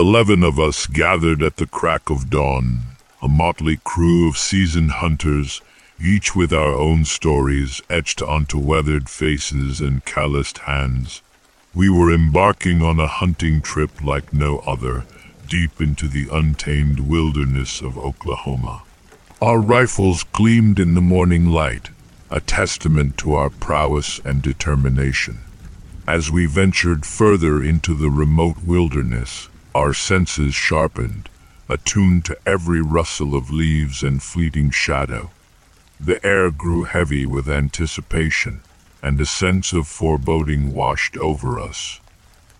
Eleven of us gathered at the crack of dawn, a motley crew of seasoned hunters, each with our own stories etched onto weathered faces and calloused hands. We were embarking on a hunting trip like no other, deep into the untamed wilderness of Oklahoma. Our rifles gleamed in the morning light, a testament to our prowess and determination. As we ventured further into the remote wilderness, our senses sharpened, attuned to every rustle of leaves and fleeting shadow. The air grew heavy with anticipation, and a sense of foreboding washed over us.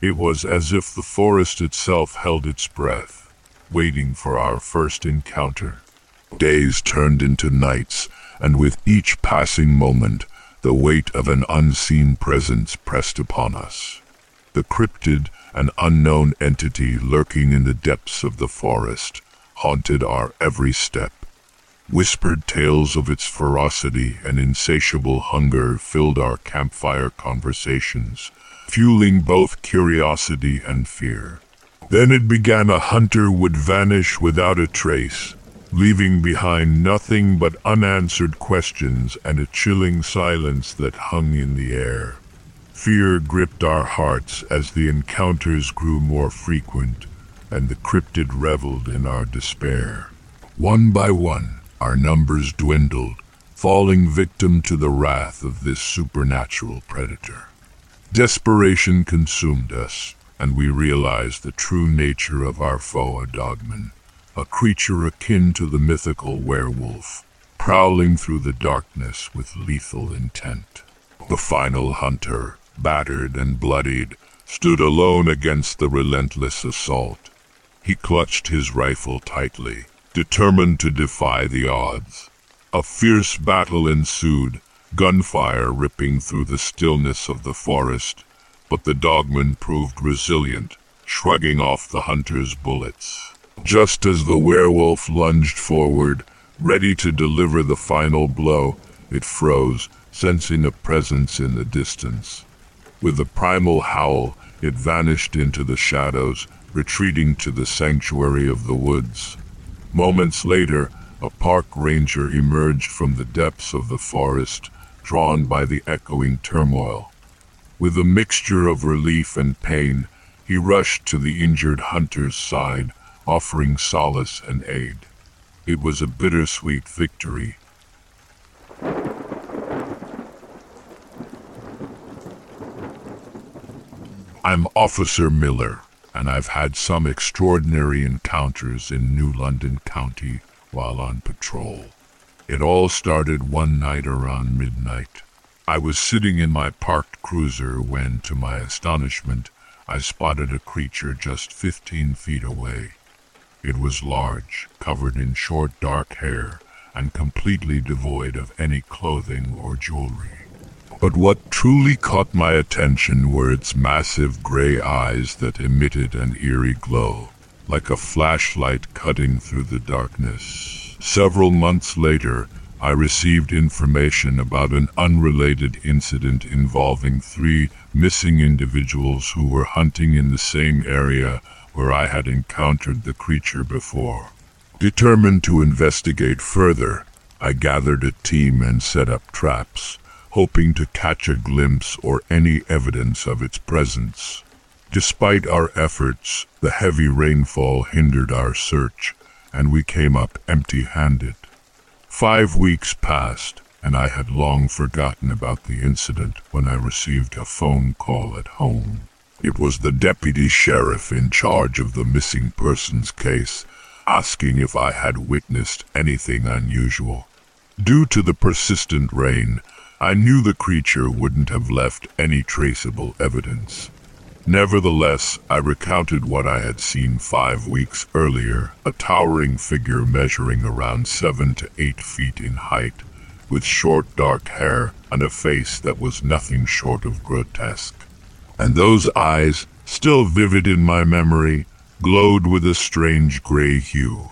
It was as if the forest itself held its breath, waiting for our first encounter. Days turned into nights, and with each passing moment, the weight of an unseen presence pressed upon us. The cryptid, an unknown entity lurking in the depths of the forest, haunted our every step. Whispered tales of its ferocity and insatiable hunger filled our campfire conversations, fueling both curiosity and fear. Then it began a hunter would vanish without a trace, leaving behind nothing but unanswered questions and a chilling silence that hung in the air. Fear gripped our hearts as the encounters grew more frequent, and the cryptid reveled in our despair. One by one, our numbers dwindled, falling victim to the wrath of this supernatural predator. Desperation consumed us, and we realized the true nature of our foe, a dogman, a creature akin to the mythical werewolf, prowling through the darkness with lethal intent. The final hunter, battered and bloodied, stood alone against the relentless assault. He clutched his rifle tightly, determined to defy the odds. A fierce battle ensued, gunfire ripping through the stillness of the forest, but the dogman proved resilient, shrugging off the hunter's bullets. Just as the werewolf lunged forward, ready to deliver the final blow, it froze, sensing a presence in the distance. With a primal howl, it vanished into the shadows, retreating to the sanctuary of the woods. Moments later, a park ranger emerged from the depths of the forest, drawn by the echoing turmoil. With a mixture of relief and pain, he rushed to the injured hunter's side, offering solace and aid. It was a bittersweet victory. I'm Officer Miller, and I've had some extraordinary encounters in New London County while on patrol. It all started one night around midnight. I was sitting in my parked cruiser when, to my astonishment, I spotted a creature just 15 feet away. It was large, covered in short dark hair, and completely devoid of any clothing or jewelry. But what truly caught my attention were its massive gray eyes that emitted an eerie glow, like a flashlight cutting through the darkness. Several months later, I received information about an unrelated incident involving three missing individuals who were hunting in the same area where I had encountered the creature before. Determined to investigate further, I gathered a team and set up traps, hoping to catch a glimpse or any evidence of its presence. Despite our efforts, the heavy rainfall hindered our search, and we came up empty handed. Five weeks passed, and I had long forgotten about the incident when I received a phone call at home. It was the deputy sheriff in charge of the missing persons case, asking if I had witnessed anything unusual. Due to the persistent rain, I knew the creature wouldn't have left any traceable evidence. Nevertheless, I recounted what I had seen five weeks earlier, a towering figure measuring around seven to eight feet in height, with short dark hair and a face that was nothing short of grotesque. And those eyes, still vivid in my memory, glowed with a strange gray hue.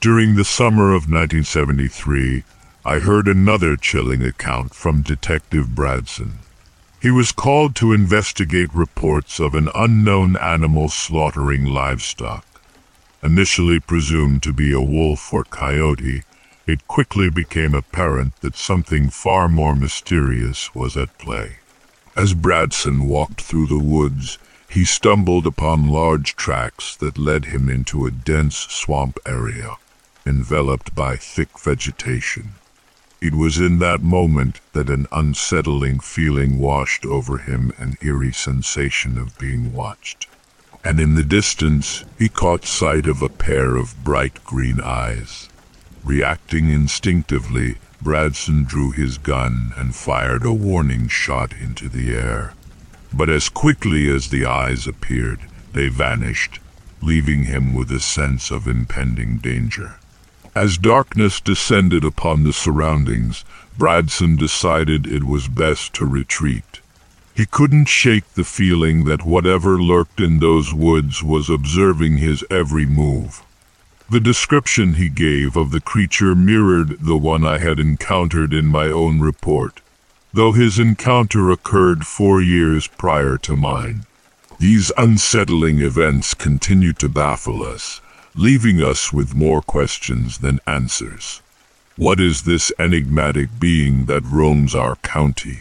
During the summer of 1973, I heard another chilling account from Detective Bradson. He was called to investigate reports of an unknown animal slaughtering livestock. Initially presumed to be a wolf or coyote, it quickly became apparent that something far more mysterious was at play. As Bradson walked through the woods, he stumbled upon large tracks that led him into a dense swamp area, enveloped by thick vegetation. It was in that moment that an unsettling feeling washed over him, an eerie sensation of being watched. And in the distance, he caught sight of a pair of bright green eyes. Reacting instinctively, Bradson drew his gun and fired a warning shot into the air. But as quickly as the eyes appeared, they vanished, leaving him with a sense of impending danger. As darkness descended upon the surroundings, Bradson decided it was best to retreat. He couldn't shake the feeling that whatever lurked in those woods was observing his every move. The description he gave of the creature mirrored the one I had encountered in my own report though his encounter occurred four years prior to mine. These unsettling events continue to baffle us, leaving us with more questions than answers. What is this enigmatic being that roams our county?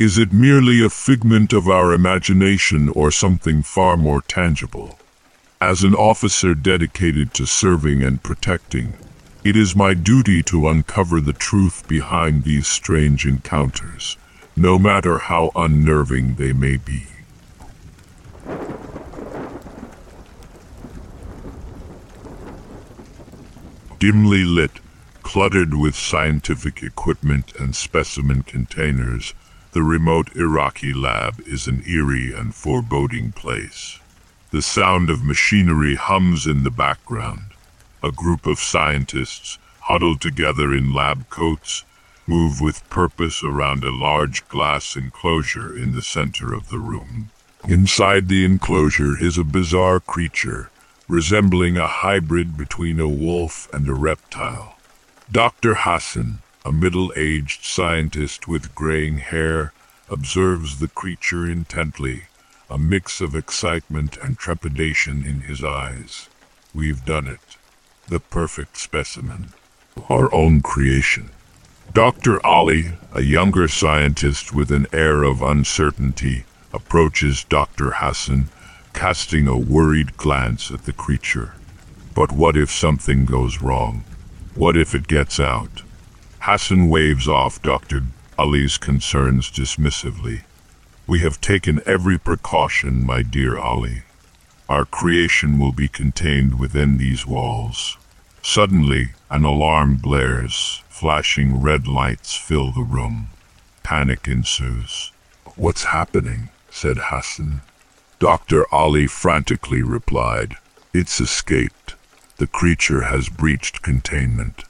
Is it merely a figment of our imagination or something far more tangible? As an officer dedicated to serving and protecting, it is my duty to uncover the truth behind these strange encounters, no matter how unnerving they may be. Dimly lit, cluttered with scientific equipment and specimen containers, the remote Iraqi lab is an eerie and foreboding place. The sound of machinery hums in the background, a group of scientists, huddled together in lab coats, move with purpose around a large glass enclosure in the center of the room. Inside the enclosure is a bizarre creature, resembling a hybrid between a wolf and a reptile. Dr. Hassan, a middle-aged scientist with graying hair, observes the creature intently, a mix of excitement and trepidation in his eyes. We've done it the perfect specimen, our own creation. Dr. Ali, a younger scientist with an air of uncertainty, approaches Dr. Hassan, casting a worried glance at the creature. But what if something goes wrong? What if it gets out? Hassan waves off Dr. Ali's concerns dismissively. We have taken every precaution, my dear Ali. Our creation will be contained within these walls. Suddenly, an alarm blares. Flashing red lights fill the room. Panic ensues. What's happening? said Hassan. Dr. Ali frantically replied, It's escaped. The creature has breached containment.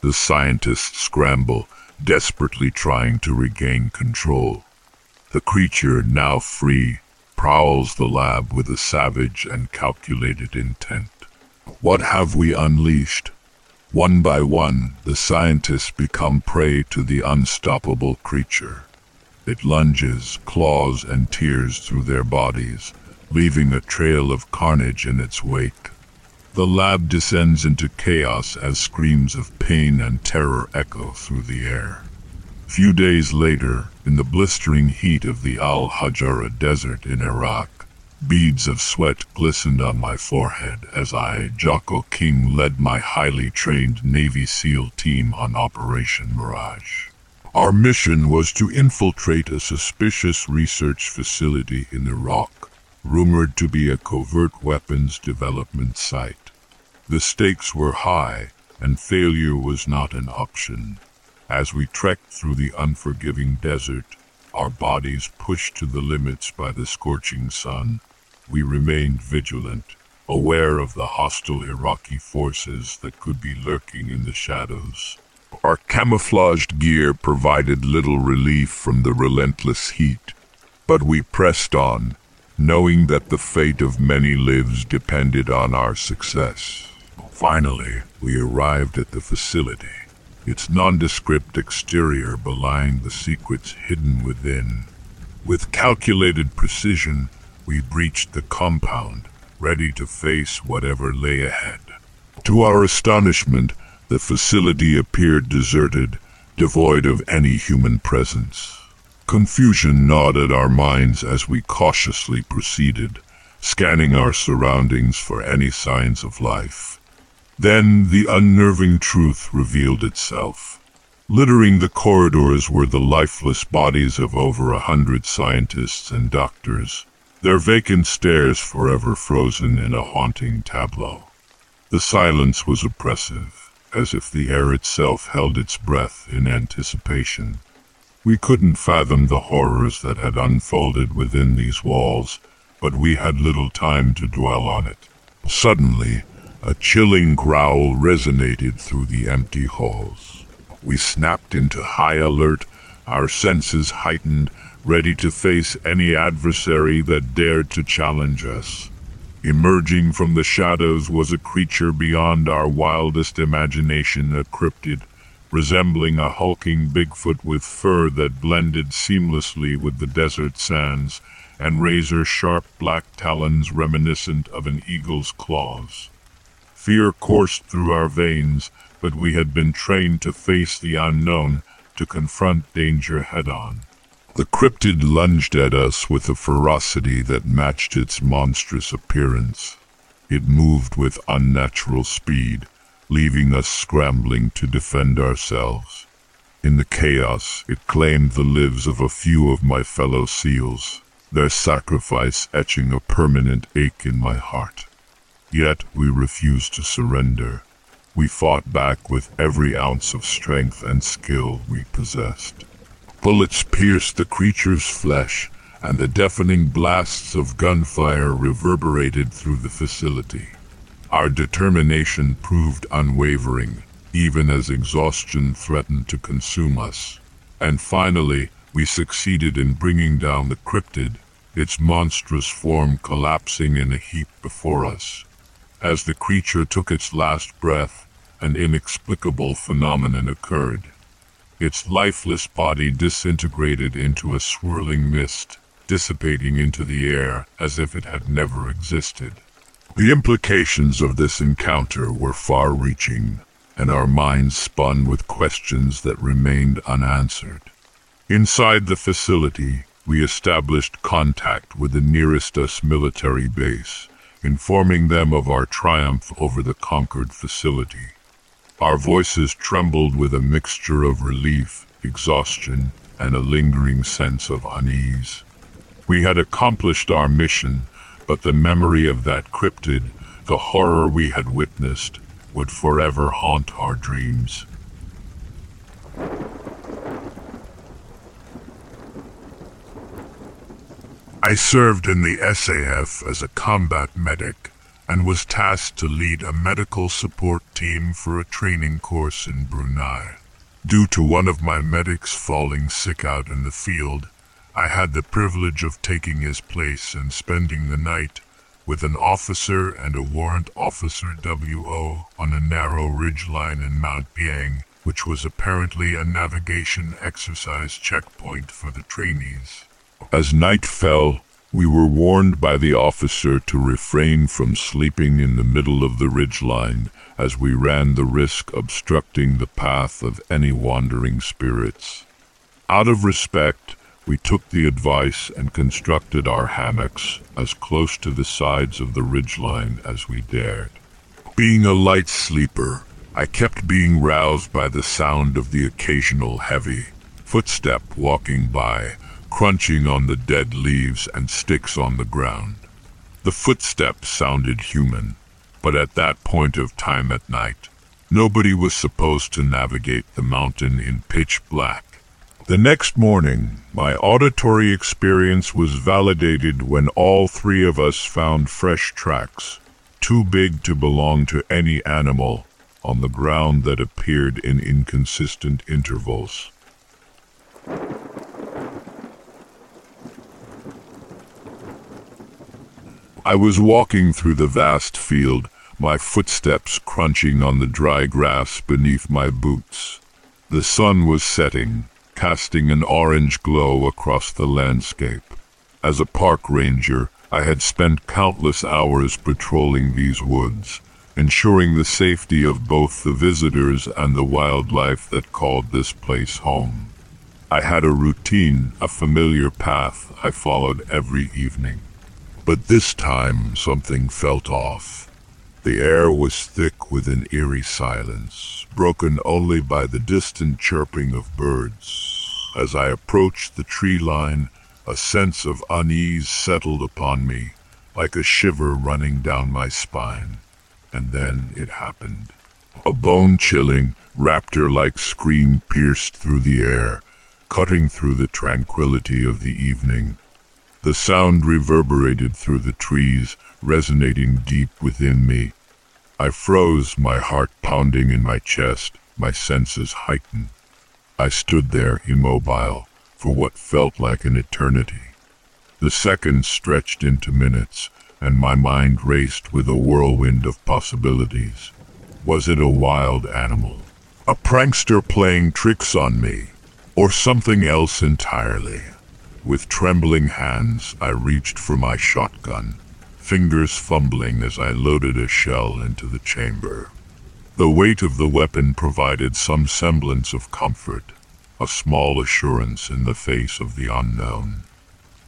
The scientists scramble, desperately trying to regain control. The creature, now free, prowls the lab with a savage and calculated intent. What have we unleashed? One by one, the scientists become prey to the unstoppable creature. It lunges, claws, and tears through their bodies, leaving a trail of carnage in its wake. The lab descends into chaos as screams of pain and terror echo through the air. Few days later, in the blistering heat of the Al Hajara desert in Iraq, Beads of sweat glistened on my forehead as I, Jocko King, led my highly trained Navy SEAL team on Operation Mirage. Our mission was to infiltrate a suspicious research facility in Iraq, rumored to be a covert weapons development site. The stakes were high, and failure was not an option. As we trekked through the unforgiving desert, our bodies pushed to the limits by the scorching sun, we remained vigilant, aware of the hostile Iraqi forces that could be lurking in the shadows. Our camouflaged gear provided little relief from the relentless heat, but we pressed on, knowing that the fate of many lives depended on our success. Finally, we arrived at the facility, its nondescript exterior belying the secrets hidden within. With calculated precision, we breached the compound, ready to face whatever lay ahead. To our astonishment, the facility appeared deserted, devoid of any human presence. Confusion gnawed at our minds as we cautiously proceeded, scanning our surroundings for any signs of life. Then the unnerving truth revealed itself. Littering the corridors were the lifeless bodies of over a hundred scientists and doctors, their vacant stares forever frozen in a haunting tableau. The silence was oppressive, as if the air itself held its breath in anticipation. We couldn't fathom the horrors that had unfolded within these walls, but we had little time to dwell on it. Suddenly, a chilling growl resonated through the empty halls. We snapped into high alert, our senses heightened, ready to face any adversary that dared to challenge us. Emerging from the shadows was a creature beyond our wildest imagination, a cryptid resembling a hulking Bigfoot with fur that blended seamlessly with the desert sands, and razor-sharp black talons reminiscent of an eagle's claws. Fear coursed through our veins, but we had been trained to face the unknown, to confront danger head-on. The cryptid lunged at us with a ferocity that matched its monstrous appearance. It moved with unnatural speed, leaving us scrambling to defend ourselves. In the chaos, it claimed the lives of a few of my fellow SEALs, their sacrifice etching a permanent ache in my heart. Yet we refused to surrender. We fought back with every ounce of strength and skill we possessed. Bullets pierced the creature's flesh, and the deafening blasts of gunfire reverberated through the facility. Our determination proved unwavering, even as exhaustion threatened to consume us. And finally, we succeeded in bringing down the cryptid, its monstrous form collapsing in a heap before us. As the creature took its last breath, an inexplicable phenomenon occurred. Its lifeless body disintegrated into a swirling mist, dissipating into the air as if it had never existed. The implications of this encounter were far-reaching, and our minds spun with questions that remained unanswered. Inside the facility, we established contact with the nearest us military base, informing them of our triumph over the conquered facility. Our voices trembled with a mixture of relief, exhaustion, and a lingering sense of unease. We had accomplished our mission, but the memory of that cryptid, the horror we had witnessed, would forever haunt our dreams. I served in the SAF as a combat medic and was tasked to lead a medical support team for a training course in Brunei. Due to one of my medics falling sick out in the field, I had the privilege of taking his place and spending the night with an officer and a warrant officer WO on a narrow ridgeline in Mount Piang, which was apparently a navigation exercise checkpoint for the trainees. As night fell, we were warned by the officer to refrain from sleeping in the middle of the ridgeline as we ran the risk obstructing the path of any wandering spirits. Out of respect, we took the advice and constructed our hammocks as close to the sides of the ridgeline as we dared. Being a light sleeper, I kept being roused by the sound of the occasional heavy footstep walking by, crunching on the dead leaves and sticks on the ground. The footsteps sounded human, but at that point of time at night, nobody was supposed to navigate the mountain in pitch black. The next morning, my auditory experience was validated when all three of us found fresh tracks, too big to belong to any animal, on the ground that appeared in inconsistent intervals. I was walking through the vast field, my footsteps crunching on the dry grass beneath my boots. The sun was setting, casting an orange glow across the landscape. As a park ranger, I had spent countless hours patrolling these woods, ensuring the safety of both the visitors and the wildlife that called this place home. I had a routine, a familiar path I followed every evening. But this time something felt off. The air was thick with an eerie silence, broken only by the distant chirping of birds. As I approached the tree line, a sense of unease settled upon me, like a shiver running down my spine. And then it happened. A bone-chilling, raptor-like scream pierced through the air, cutting through the tranquility of the evening. The sound reverberated through the trees, resonating deep within me. I froze, my heart pounding in my chest, my senses heightened. I stood there immobile for what felt like an eternity. The seconds stretched into minutes, and my mind raced with a whirlwind of possibilities. Was it a wild animal? A prankster playing tricks on me? Or something else entirely? With trembling hands, I reached for my shotgun, fingers fumbling as I loaded a shell into the chamber. The weight of the weapon provided some semblance of comfort, a small assurance in the face of the unknown.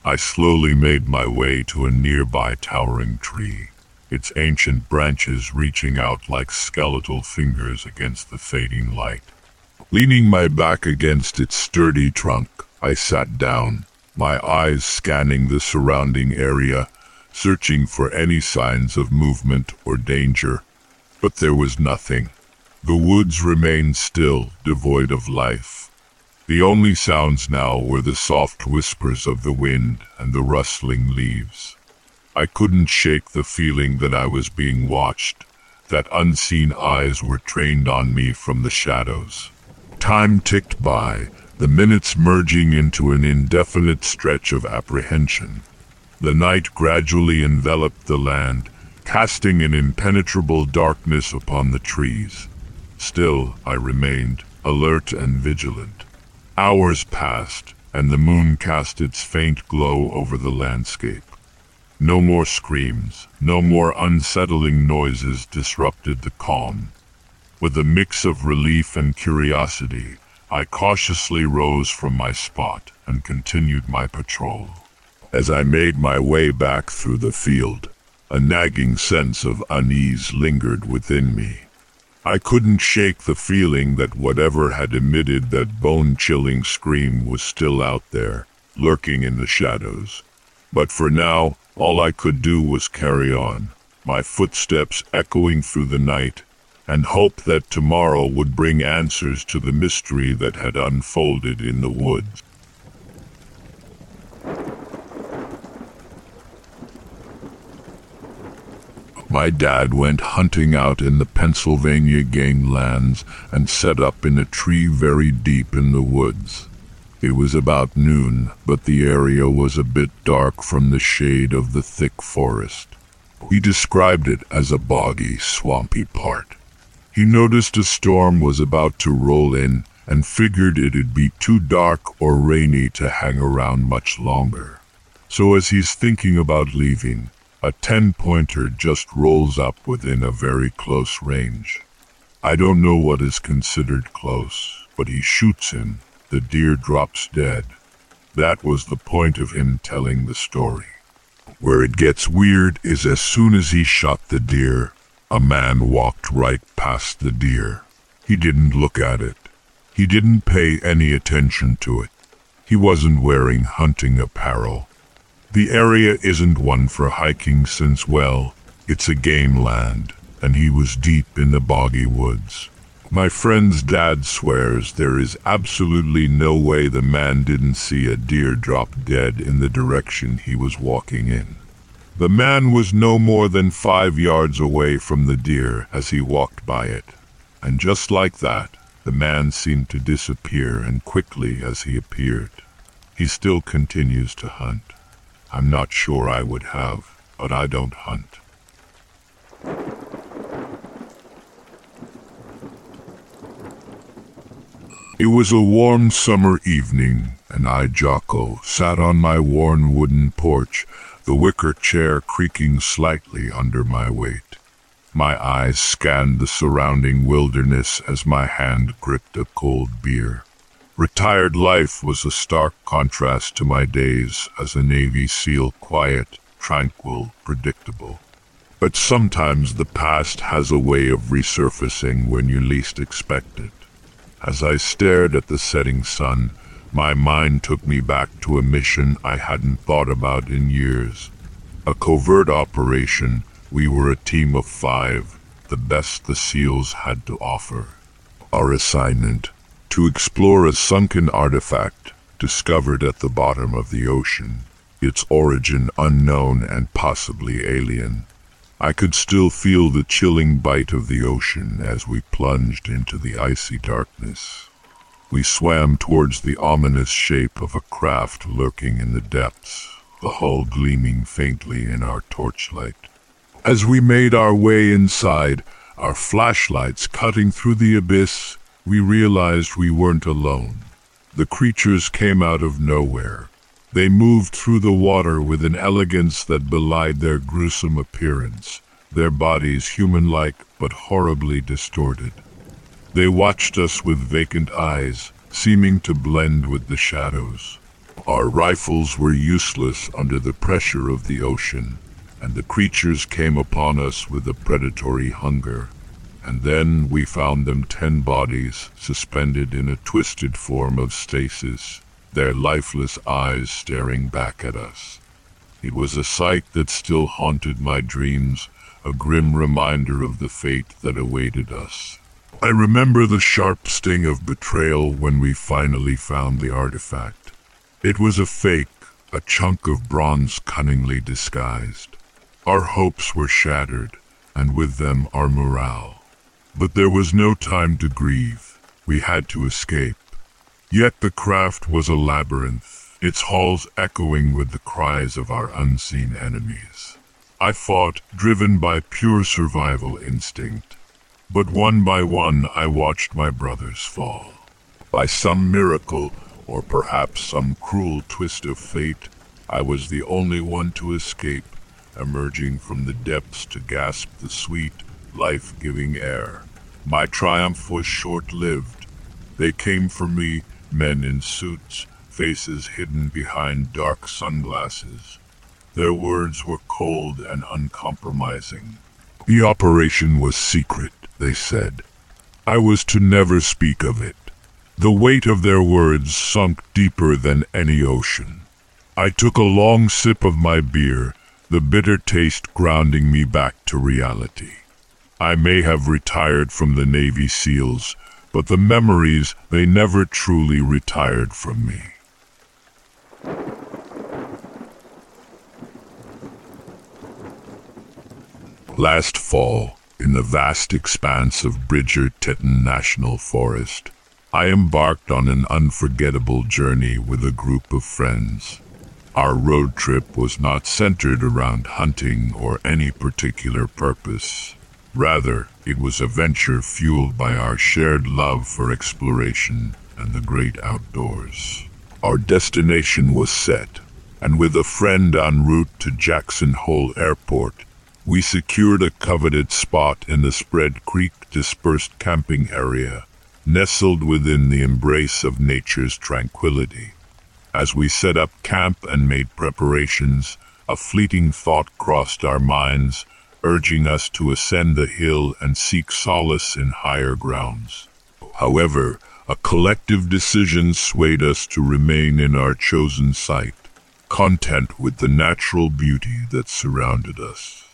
I slowly made my way to a nearby towering tree, its ancient branches reaching out like skeletal fingers against the fading light. Leaning my back against its sturdy trunk, I sat down, my eyes scanning the surrounding area, searching for any signs of movement or danger. But there was nothing. The woods remained still, devoid of life. The only sounds now were the soft whispers of the wind and the rustling leaves. I couldn't shake the feeling that I was being watched, that unseen eyes were trained on me from the shadows. Time ticked by, the minutes merging into an indefinite stretch of apprehension. The night gradually enveloped the land, casting an impenetrable darkness upon the trees. Still, I remained, alert and vigilant. Hours passed, and the moon cast its faint glow over the landscape. No more screams, no more unsettling noises disrupted the calm. With a mix of relief and curiosity, I cautiously rose from my spot and continued my patrol. As I made my way back through the field, a nagging sense of unease lingered within me. I couldn't shake the feeling that whatever had emitted that bone-chilling scream was still out there, lurking in the shadows. But for now, all I could do was carry on, my footsteps echoing through the night and hope that tomorrow would bring answers to the mystery that had unfolded in the woods. My dad went hunting out in the Pennsylvania game lands and set up in a tree very deep in the woods. It was about noon, but the area was a bit dark from the shade of the thick forest. He described it as a boggy, swampy part. He noticed a storm was about to roll in and figured it'd be too dark or rainy to hang around much longer. So as he's thinking about leaving, a 10-pointer just rolls up within a very close range. I don't know what is considered close, but he shoots him. The deer drops dead. That was the point of him telling the story. Where it gets weird is as soon as he shot the deer, a man walked right past the deer. He didn't look at it. He didn't pay any attention to it. He wasn't wearing hunting apparel. The area isn't one for hiking since, well, it's a game land, and he was deep in the boggy woods. My friend's dad swears there is absolutely no way the man didn't see a deer drop dead in the direction he was walking in. The man was no more than five yards away from the deer as he walked by it, and just like that, the man seemed to disappear and quickly as he appeared. He still continues to hunt. I'm not sure I would have, but I don't hunt. It was a warm summer evening, and I, Jocko, sat on my worn wooden porch, the wicker chair creaking slightly under my weight. My eyes scanned the surrounding wilderness as my hand gripped a cold beer. Retired life was a stark contrast to my days as a Navy SEAL, quiet, tranquil, predictable. But sometimes the past has a way of resurfacing when you least expect it. As I stared at the setting sun, my mind took me back to a mission I hadn't thought about in years. A covert operation, we were a team of five, the best the SEALs had to offer. Our assignment, to explore a sunken artifact discovered at the bottom of the ocean, its origin unknown and possibly alien. I could still feel the chilling bite of the ocean as we plunged into the icy darkness. We swam towards the ominous shape of a craft lurking in the depths, the hull gleaming faintly in our torchlight. As we made our way inside, our flashlights cutting through the abyss, we realized we weren't alone. The creatures came out of nowhere, they moved through the water with an elegance that belied their gruesome appearance, their bodies human-like but horribly distorted. They watched us with vacant eyes, seeming to blend with the shadows. Our rifles were useless under the pressure of the ocean, and the creatures came upon us with a predatory hunger. And then we found them ten bodies suspended in a twisted form of stasis their lifeless eyes staring back at us. It was a sight that still haunted my dreams, a grim reminder of the fate that awaited us. I remember the sharp sting of betrayal when we finally found the artifact. It was a fake, a chunk of bronze cunningly disguised. Our hopes were shattered, and with them our morale. But there was no time to grieve. We had to escape. Yet the craft was a labyrinth, its halls echoing with the cries of our unseen enemies. I fought, driven by pure survival instinct. But one by one I watched my brothers fall. By some miracle, or perhaps some cruel twist of fate, I was the only one to escape, emerging from the depths to gasp the sweet, life-giving air. My triumph was short-lived. They came for me men in suits, faces hidden behind dark sunglasses. Their words were cold and uncompromising. The operation was secret, they said. I was to never speak of it. The weight of their words sunk deeper than any ocean. I took a long sip of my beer, the bitter taste grounding me back to reality. I may have retired from the Navy SEALs, but the memories, they never truly retired from me. Last fall, in the vast expanse of Bridger-Teton National Forest, I embarked on an unforgettable journey with a group of friends. Our road trip was not centered around hunting or any particular purpose. Rather, it was a venture fueled by our shared love for exploration and the great outdoors. Our destination was set, and with a friend en route to Jackson Hole Airport, we secured a coveted spot in the Spread Creek dispersed camping area, nestled within the embrace of nature's tranquility. As we set up camp and made preparations, a fleeting thought crossed our minds urging us to ascend the hill and seek solace in higher grounds. However, a collective decision swayed us to remain in our chosen site, content with the natural beauty that surrounded us.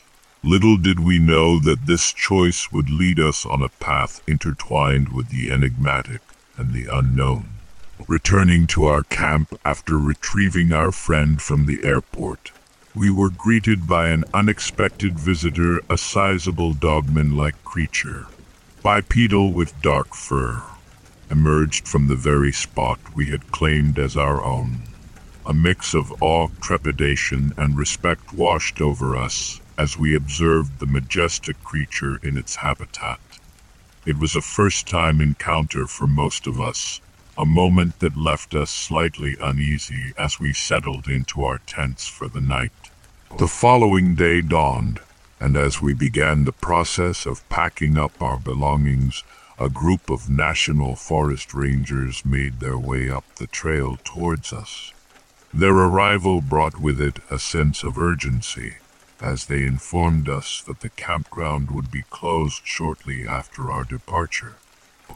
Little did we know that this choice would lead us on a path intertwined with the enigmatic and the unknown. Returning to our camp after retrieving our friend from the airport, we were greeted by an unexpected visitor, a sizable dogman-like creature, bipedal with dark fur, emerged from the very spot we had claimed as our own. A mix of awe, trepidation, and respect washed over us as we observed the majestic creature in its habitat. It was a first-time encounter for most of us, a moment that left us slightly uneasy as we settled into our tents for the night. The following day dawned, and as we began the process of packing up our belongings, a group of National Forest Rangers made their way up the trail towards us. Their arrival brought with it a sense of urgency, as they informed us that the campground would be closed shortly after our departure.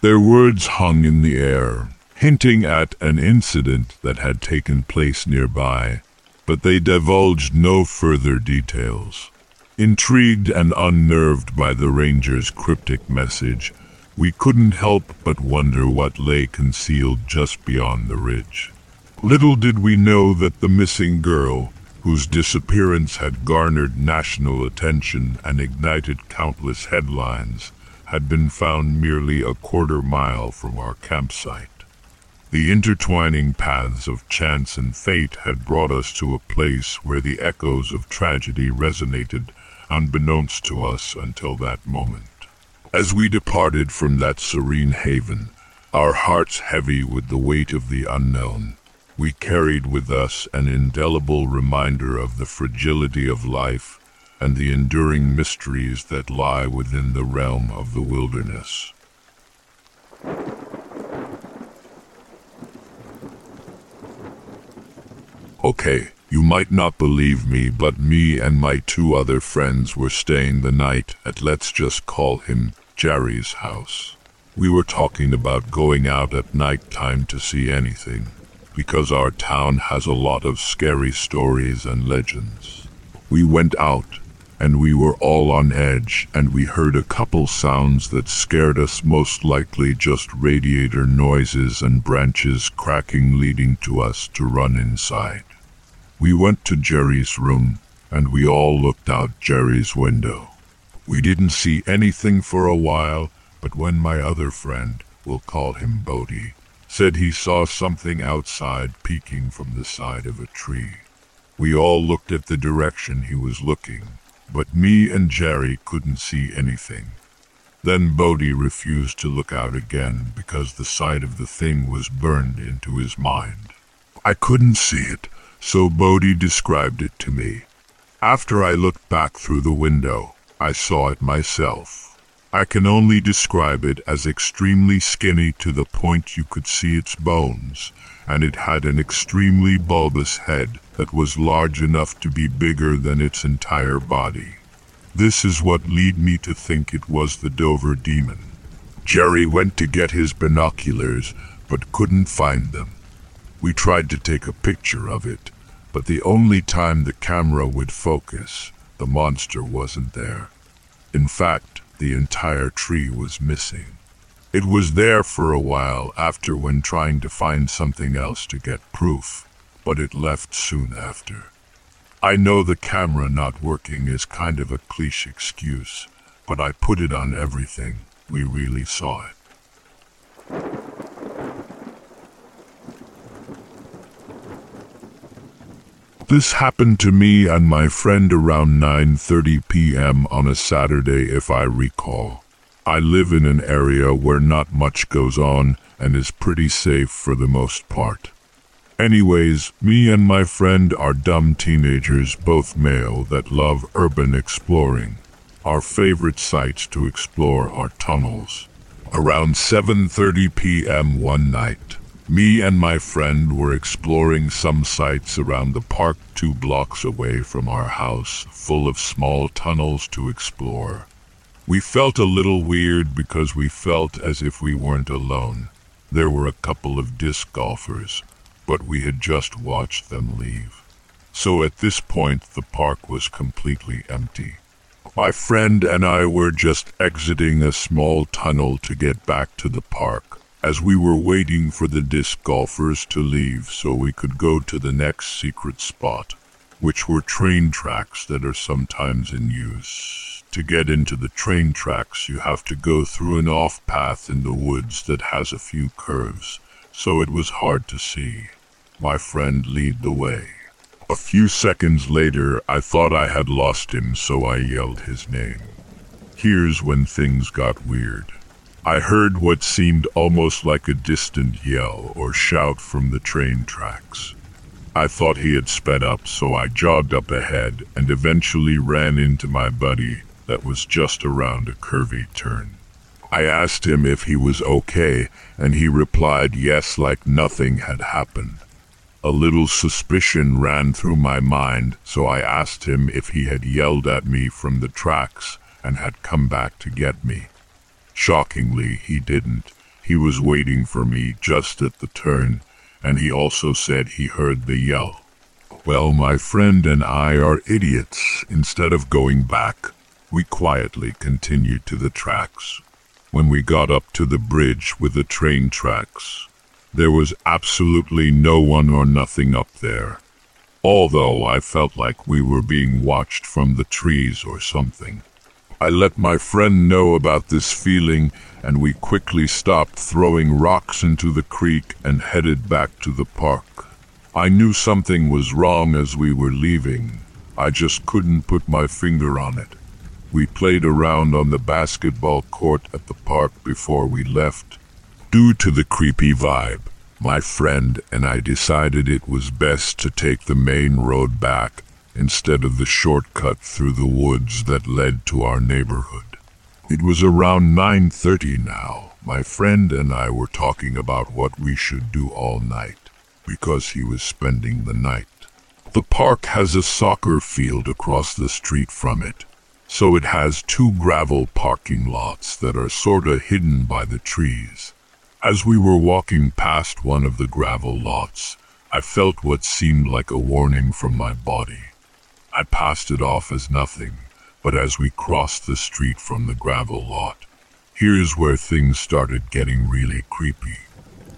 Their words hung in the air, hinting at an incident that had taken place nearby, but they divulged no further details. Intrigued and unnerved by the ranger's cryptic message, we couldn't help but wonder what lay concealed just beyond the ridge. Little did we know that the missing girl, whose disappearance had garnered national attention and ignited countless headlines, had been found merely a quarter mile from our campsite. The intertwining paths of chance and fate had brought us to a place where the echoes of tragedy resonated unbeknownst to us until that moment. As we departed from that serene haven, our hearts heavy with the weight of the unknown, we carried with us an indelible reminder of the fragility of life and the enduring mysteries that lie within the realm of the wilderness. Okay, you might not believe me, but me and my two other friends were staying the night at let's just call him Jerry's house. We were talking about going out at night time to see anything, because our town has a lot of scary stories and legends. We went out, and we were all on edge, and we heard a couple sounds that scared us most likely just radiator noises and branches cracking leading to us to run inside. We went to Jerry's room, and we all looked out Jerry's window. We didn't see anything for a while, but when my other friend, we'll call him Bodie, said he saw something outside peeking from the side of a tree. We all looked at the direction he was looking, but me and Jerry couldn't see anything. Then Bodie refused to look out again because the sight of the thing was burned into his mind. I couldn't see it, so Bodie described it to me. After I looked back through the window, I saw it myself. I can only describe it as extremely skinny to the point you could see its bones, and it had an extremely bulbous head that was large enough to be bigger than its entire body. This is what led me to think it was the Dover demon. Jerry went to get his binoculars, but couldn't find them. We tried to take a picture of it, but the only time the camera would focus, the monster wasn't there. In fact, the entire tree was missing. It was there for a while after when trying to find something else to get proof, but it left soon after. I know the camera not working is kind of a cliche excuse, but I put it on everything. We really saw it. This happened to me and my friend around 9:30 p.m. on a Saturday if I recall. I live in an area where not much goes on and is pretty safe for the most part. Anyways, me and my friend are dumb teenagers, both male, that love urban exploring. Our favorite sites to explore are tunnels. Around 7:30 p.m. one night, me and my friend were exploring some sites around the park two blocks away from our house, full of small tunnels to explore. We felt a little weird because we felt as if we weren't alone. There were a couple of disc golfers, but we had just watched them leave. So at this point, the park was completely empty. My friend and I were just exiting a small tunnel to get back to the park as we were waiting for the disc golfers to leave so we could go to the next secret spot, which were train tracks that are sometimes in use. To get into the train tracks, you have to go through an off path in the woods that has a few curves, so it was hard to see. My friend lead the way. A few seconds later, I thought I had lost him, so I yelled his name. Here's when things got weird. I heard what seemed almost like a distant yell or shout from the train tracks. I thought he had sped up, so I jogged up ahead and eventually ran into my buddy that was just around a curvy turn. I asked him if he was okay, and he replied yes, like nothing had happened. A little suspicion ran through my mind, so I asked him if he had yelled at me from the tracks and had come back to get me. Shockingly, he didn't. He was waiting for me just at the turn, and he also said he heard the yell. Well, my friend and I are idiots. Instead of going back, we quietly continued to the tracks. When we got up to the bridge with the train tracks, there was absolutely no one or nothing up there, although I felt like we were being watched from the trees or something. I let my friend know about this feeling, and we quickly stopped throwing rocks into the creek and headed back to the park. I knew something was wrong as we were leaving. I just couldn't put my finger on it. We played around on the basketball court at the park before we left. Due to the creepy vibe, my friend and I decided it was best to take the main road back instead of the shortcut through the woods that led to our neighborhood. It was around 9:30 now. My friend and I were talking about what we should do all night because he was spending the night. The park has a soccer field across the street from it, so it has two gravel parking lots that are sorta hidden by the trees. As we were walking past one of the gravel lots, I felt what seemed like a warning from my body. I passed it off as nothing, but as we crossed the street from the gravel lot, here's where things started getting really creepy.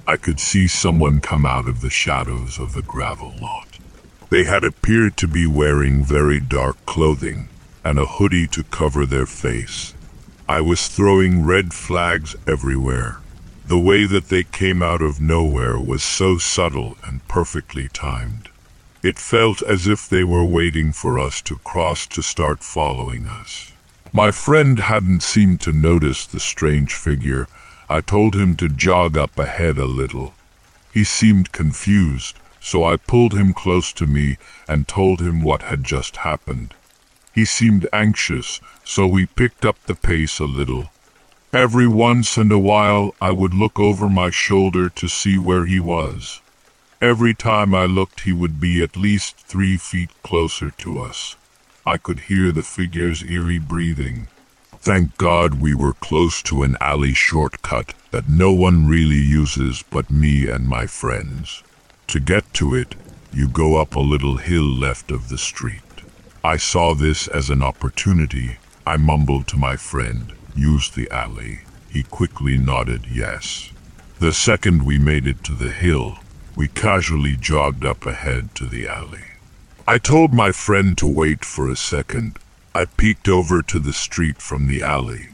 I could see someone come out of the shadows of the gravel lot. They had appeared to be wearing very dark clothing, and a hoodie to cover their face. I was throwing red flags everywhere. The way that they came out of nowhere was so subtle and perfectly timed. It felt as if they were waiting for us to cross to start following us. My friend hadn't seemed to notice the strange figure. I told him to jog up ahead a little. He seemed confused, so I pulled him close to me and told him what had just happened. He seemed anxious, so we picked up the pace a little. Every once in a while I would look over my shoulder to see where he was. Every time I looked he would be at least three feet closer to us. I could hear the figure's eerie breathing. Thank God we were close to an alley shortcut that no one really uses but me and my friends. To get to it, you go up a little hill left of the street. I saw this as an opportunity. I mumbled to my friend, use the alley. He quickly nodded yes. The second we made it to the hill, we casually jogged up ahead to the alley. I told my friend to wait for a second. I peeked over to the street from the alley,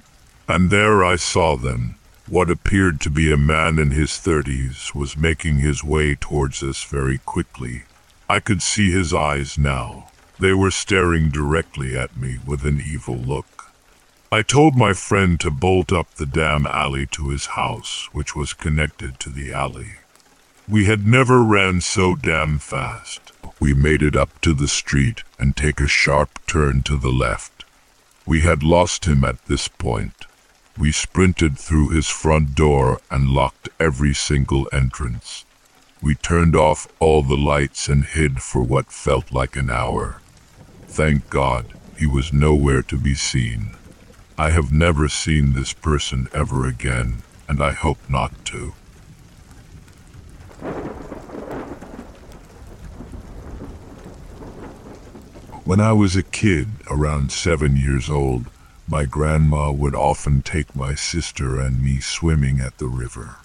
and there I saw them. What appeared to be a man in his thirties was making his way towards us very quickly. I could see his eyes now. They were staring directly at me with an evil look. I told my friend to bolt up the damn alley to his house, which was connected to the alley. We had never ran so damn fast. We made it up to the street and take a sharp turn to the left. We had lost him at this point. We sprinted through his front door and locked every single entrance. We turned off all the lights and hid for what felt like an hour. Thank God, he was nowhere to be seen. I have never seen this person ever again, and I hope not to. When I was a kid, around seven years old, my grandma would often take my sister and me swimming at the river.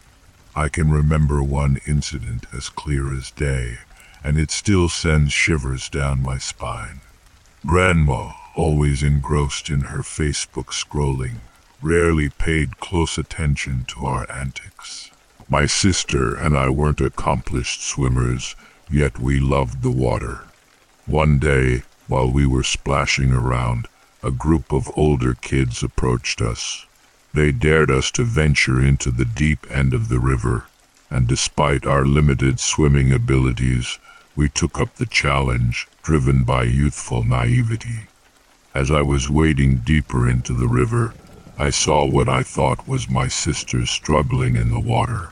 I can remember one incident as clear as day, and it still sends shivers down my spine. Grandma, always engrossed in her Facebook scrolling, rarely paid close attention to our antics. My sister and I weren't accomplished swimmers, yet we loved the water. One day, while we were splashing around, a group of older kids approached us. They dared us to venture into the deep end of the river, and despite our limited swimming abilities, we took up the challenge, driven by youthful naivety. As I was wading deeper into the river, I saw what I thought was my sister struggling in the water.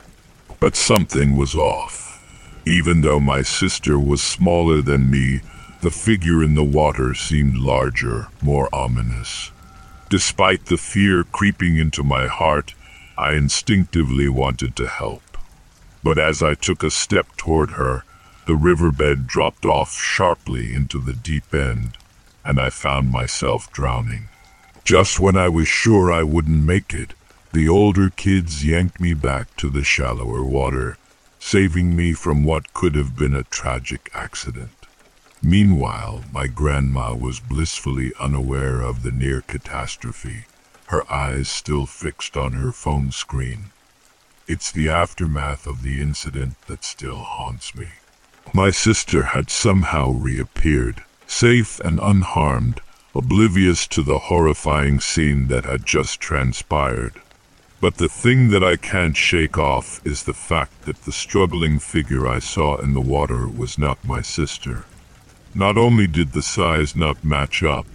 But something was off. Even though my sister was smaller than me, the figure in the water seemed larger, more ominous. Despite the fear creeping into my heart, I instinctively wanted to help. But as I took a step toward her, the riverbed dropped off sharply into the deep end, and I found myself drowning. Just when I was sure I wouldn't make it, the older kids yanked me back to the shallower water, saving me from what could have been a tragic accident. Meanwhile, my grandma was blissfully unaware of the near catastrophe, her eyes still fixed on her phone screen. It's the aftermath of the incident that still haunts me. My sister had somehow reappeared, safe and unharmed, oblivious to the horrifying scene that had just transpired. But the thing that I can't shake off is the fact that the struggling figure I saw in the water was not my sister. Not only did the size not match up,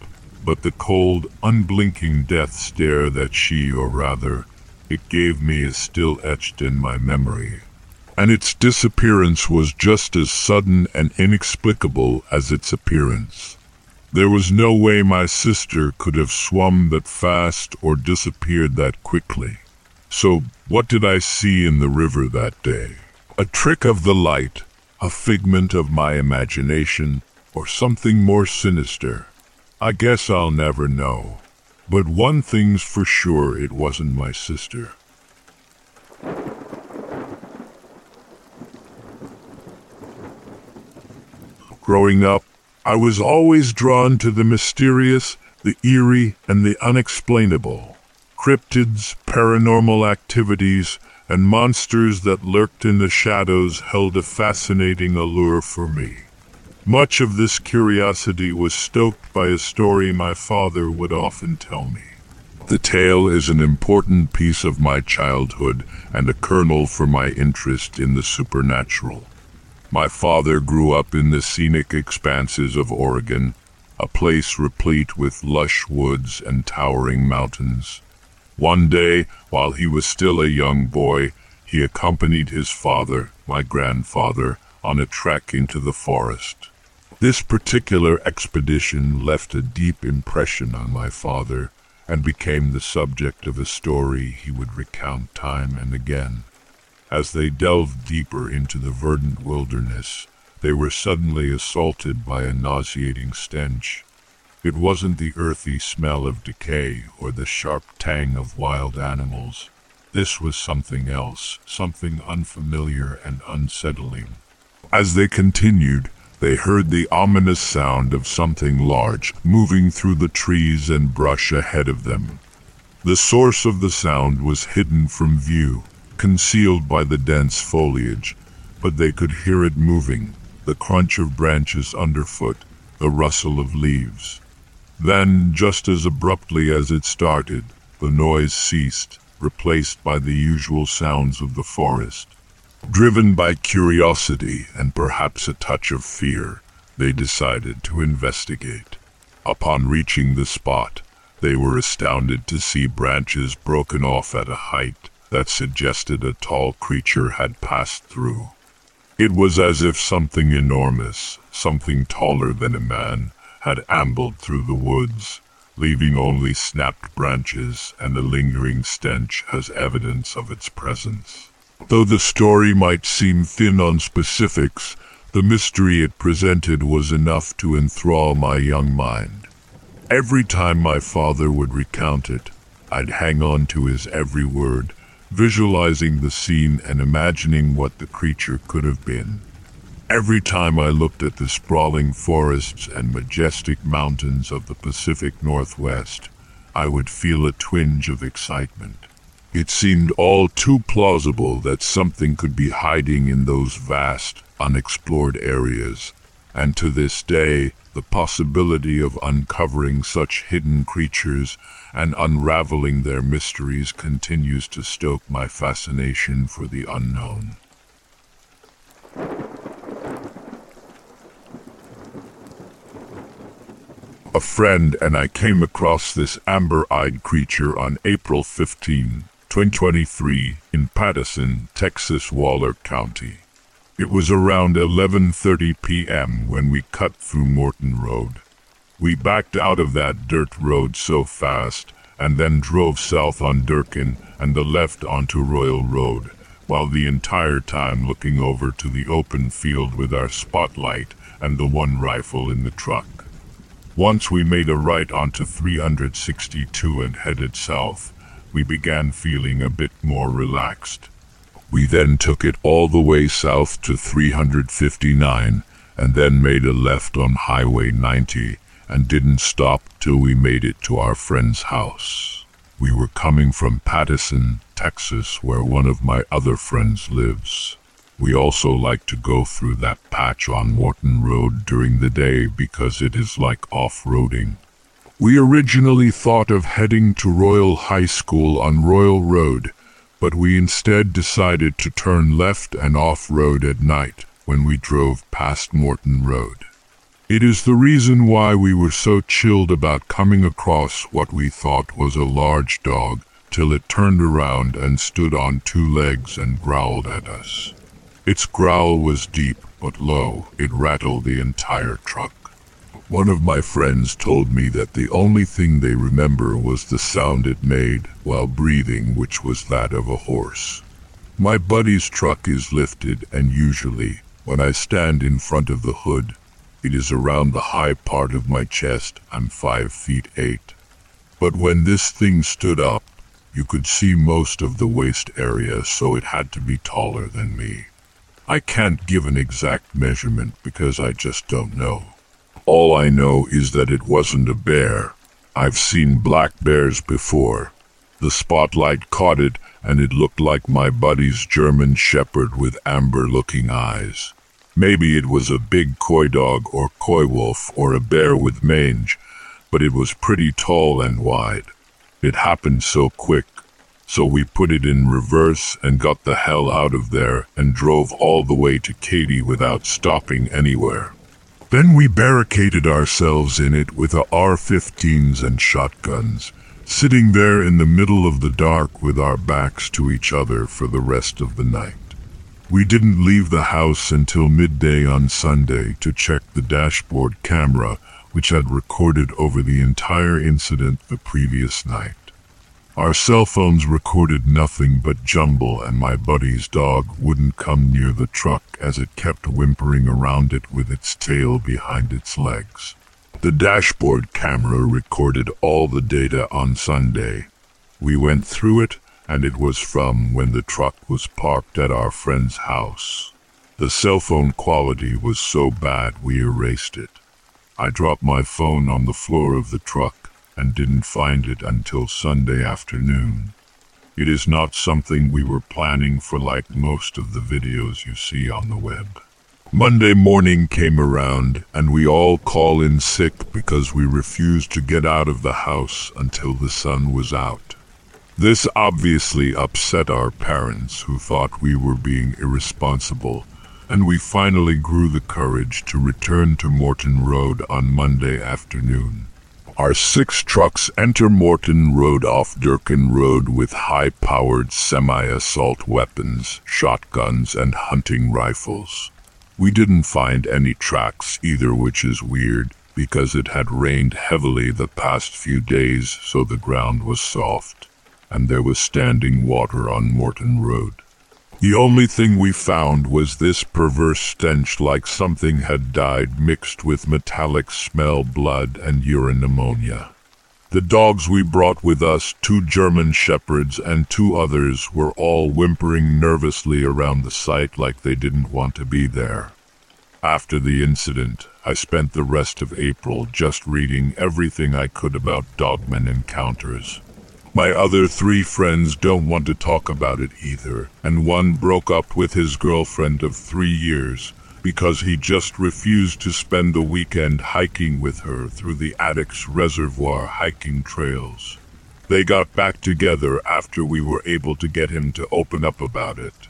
but the cold, unblinking death stare that she, or rather, it gave me is still etched in my memory. And its disappearance was just as sudden and inexplicable as its appearance. There was no way my sister could have swum that fast or disappeared that quickly. So, what did I see in the river that day? A trick of the light, a figment of my imagination, or something more sinister. I guess I'll never know. But one thing's for sure it wasn't my sister. Growing up, I was always drawn to the mysterious, the eerie, and the unexplainable. Cryptids, paranormal activities, and monsters that lurked in the shadows held a fascinating allure for me. Much of this curiosity was stoked by a story my father would often tell me. The tale is an important piece of my childhood and a kernel for my interest in the supernatural. My father grew up in the scenic expanses of Oregon, a place replete with lush woods and towering mountains. One day, while he was still a young boy, he accompanied his father, my grandfather, on a trek into the forest. This particular expedition left a deep impression on my father and became the subject of a story he would recount time and again. As they delved deeper into the verdant wilderness, they were suddenly assaulted by a nauseating stench. It wasn't the earthy smell of decay or the sharp tang of wild animals. This was something else, something unfamiliar and unsettling. As they continued, they heard the ominous sound of something large moving through the trees and brush ahead of them. The source of the sound was hidden from view, concealed by the dense foliage, but they could hear it moving, the crunch of branches underfoot, the rustle of leaves. Then, just as abruptly as it started, the noise ceased, replaced by the usual sounds of the forest. Driven by curiosity and perhaps a touch of fear, they decided to investigate. Upon reaching the spot, they were astounded to see branches broken off at a height that suggested a tall creature had passed through. It was as if something enormous, something taller than a man, had ambled through the woods, leaving only snapped branches and a lingering stench as evidence of its presence. Though the story might seem thin on specifics, the mystery it presented was enough to enthrall my young mind. Every time my father would recount it, I'd hang on to his every word, visualizing the scene and imagining what the creature could have been. Every time I looked at the sprawling forests and majestic mountains of the Pacific Northwest, I would feel a twinge of excitement. It seemed all too plausible that something could be hiding in those vast, unexplored areas, and to this day, the possibility of uncovering such hidden creatures and unraveling their mysteries continues to stoke my fascination for the unknown. A friend and I came across this amber-eyed creature on April 15, 2023 in Pattison, Texas Waller County. It was around 11:30 p.m. when we cut through Morton Road. We backed out of that dirt road so fast and then drove south on Durkin and the left onto Royal Road, while the entire time looking over to the open field with our spotlight and the one rifle in the truck. Once we made a right onto 362 and headed south, we began feeling a bit more relaxed. We then took it all the way south to 359 and then made a left on Highway 90 and didn't stop till we made it to our friend's house. We were coming from Pattison, Texas, where one of my other friends lives. We also like to go through that patch on Morton Road during the day because it is like off-roading. We originally thought of heading to Royal High School on Royal Road, but we instead decided to turn left and off-road at night when we drove past Morton Road. It is the reason why we were so chilled about coming across what we thought was a large dog till it turned around and stood on two legs and growled at us. Its growl was deep but low. It rattled the entire truck. One of my friends told me that the only thing they remember was the sound it made while breathing, which was that of a horse. My buddy's truck is lifted, and usually, when I stand in front of the hood, it is around the high part of my chest. I'm five feet eight. But when this thing stood up, you could see most of the waist area, so it had to be taller than me. I can't give an exact measurement because I just don't know. All I know is that it wasn't a bear. I've seen black bears before. The spotlight caught it and it looked like my buddy's German shepherd with amber-looking eyes. Maybe it was a big coydog or coywolf or a bear with mange, but it was pretty tall and wide. It happened so quick, so we put it in reverse and got the hell out of there and drove all the way to Katy without stopping anywhere. Then we barricaded ourselves in it with our R-15s and shotguns, sitting there in the middle of the dark with our backs to each other for the rest of the night. We didn't leave the house until midday on Sunday to check the dashboard camera which had recorded over the entire incident the previous night. Our cell phones recorded nothing but jumble and my buddy's dog wouldn't come near the truck as it kept whimpering around it with its tail behind its legs. The dashboard camera recorded all the data on Sunday. We went through it and it was from when the truck was parked at our friend's house. The cell phone quality was so bad we erased it. I dropped my phone on the floor of the truck and didn't find it until Sunday afternoon. It is not something we were planning for like most of the videos you see on the web. Monday morning came around and we all call in sick because we refused to get out of the house until the sun was out. This obviously upset our parents who thought we were being irresponsible and we finally grew the courage to return to Morton Road on Monday afternoon. Our six trucks enter Morton Road off Durkin Road with high-powered semi-assault weapons, shotguns, and hunting rifles. We didn't find any tracks either, which is weird, because it had rained heavily the past few days, so the ground was soft, and there was standing water on Morton Road. The only thing we found was this perverse stench like something had died mixed with metallic smell, blood, and urine pneumonia. The dogs we brought with us, two German shepherds and two others, were all whimpering nervously around the site like they didn't want to be there. After the incident, I spent the rest of April just reading everything I could about dogman encounters. My other three friends don't want to talk about it either, and one broke up with his girlfriend of three years, because he just refused to spend the weekend hiking with her through the Addicks Reservoir hiking trails. They got back together after we were able to get him to open up about it.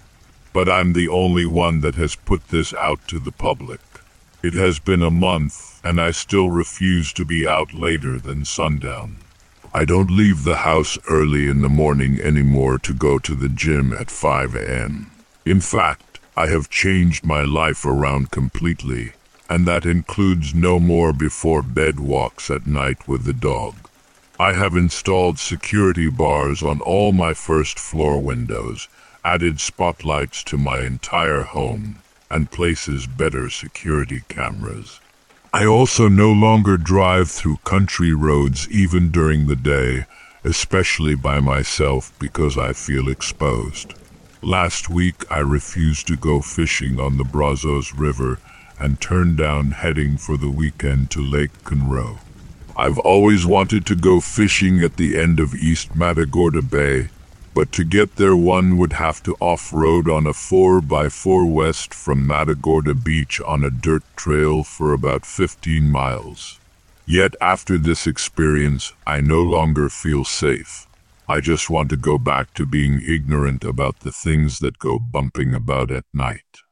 But I'm the only one that has put this out to the public. It has been a month, and I still refuse to be out later than sundown. I don't leave the house early in the morning anymore to go to the gym at 5 a.m. In fact, I have changed my life around completely, and that includes no more before bed walks at night with the dog. I have installed security bars on all my first floor windows, added spotlights to my entire home, and places better security cameras. I also no longer drive through country roads even during the day, especially by myself because I feel exposed. Last week I refused to go fishing on the Brazos River and turned down heading for the weekend to Lake Conroe. I've always wanted to go fishing at the end of East Matagorda Bay, but to get there one would have to off-road on a 4x4 west from Matagorda Beach on a dirt trail for about 15 miles. Yet after this experience, I no longer feel safe. I just want to go back to being ignorant about the things that go bumping about at night.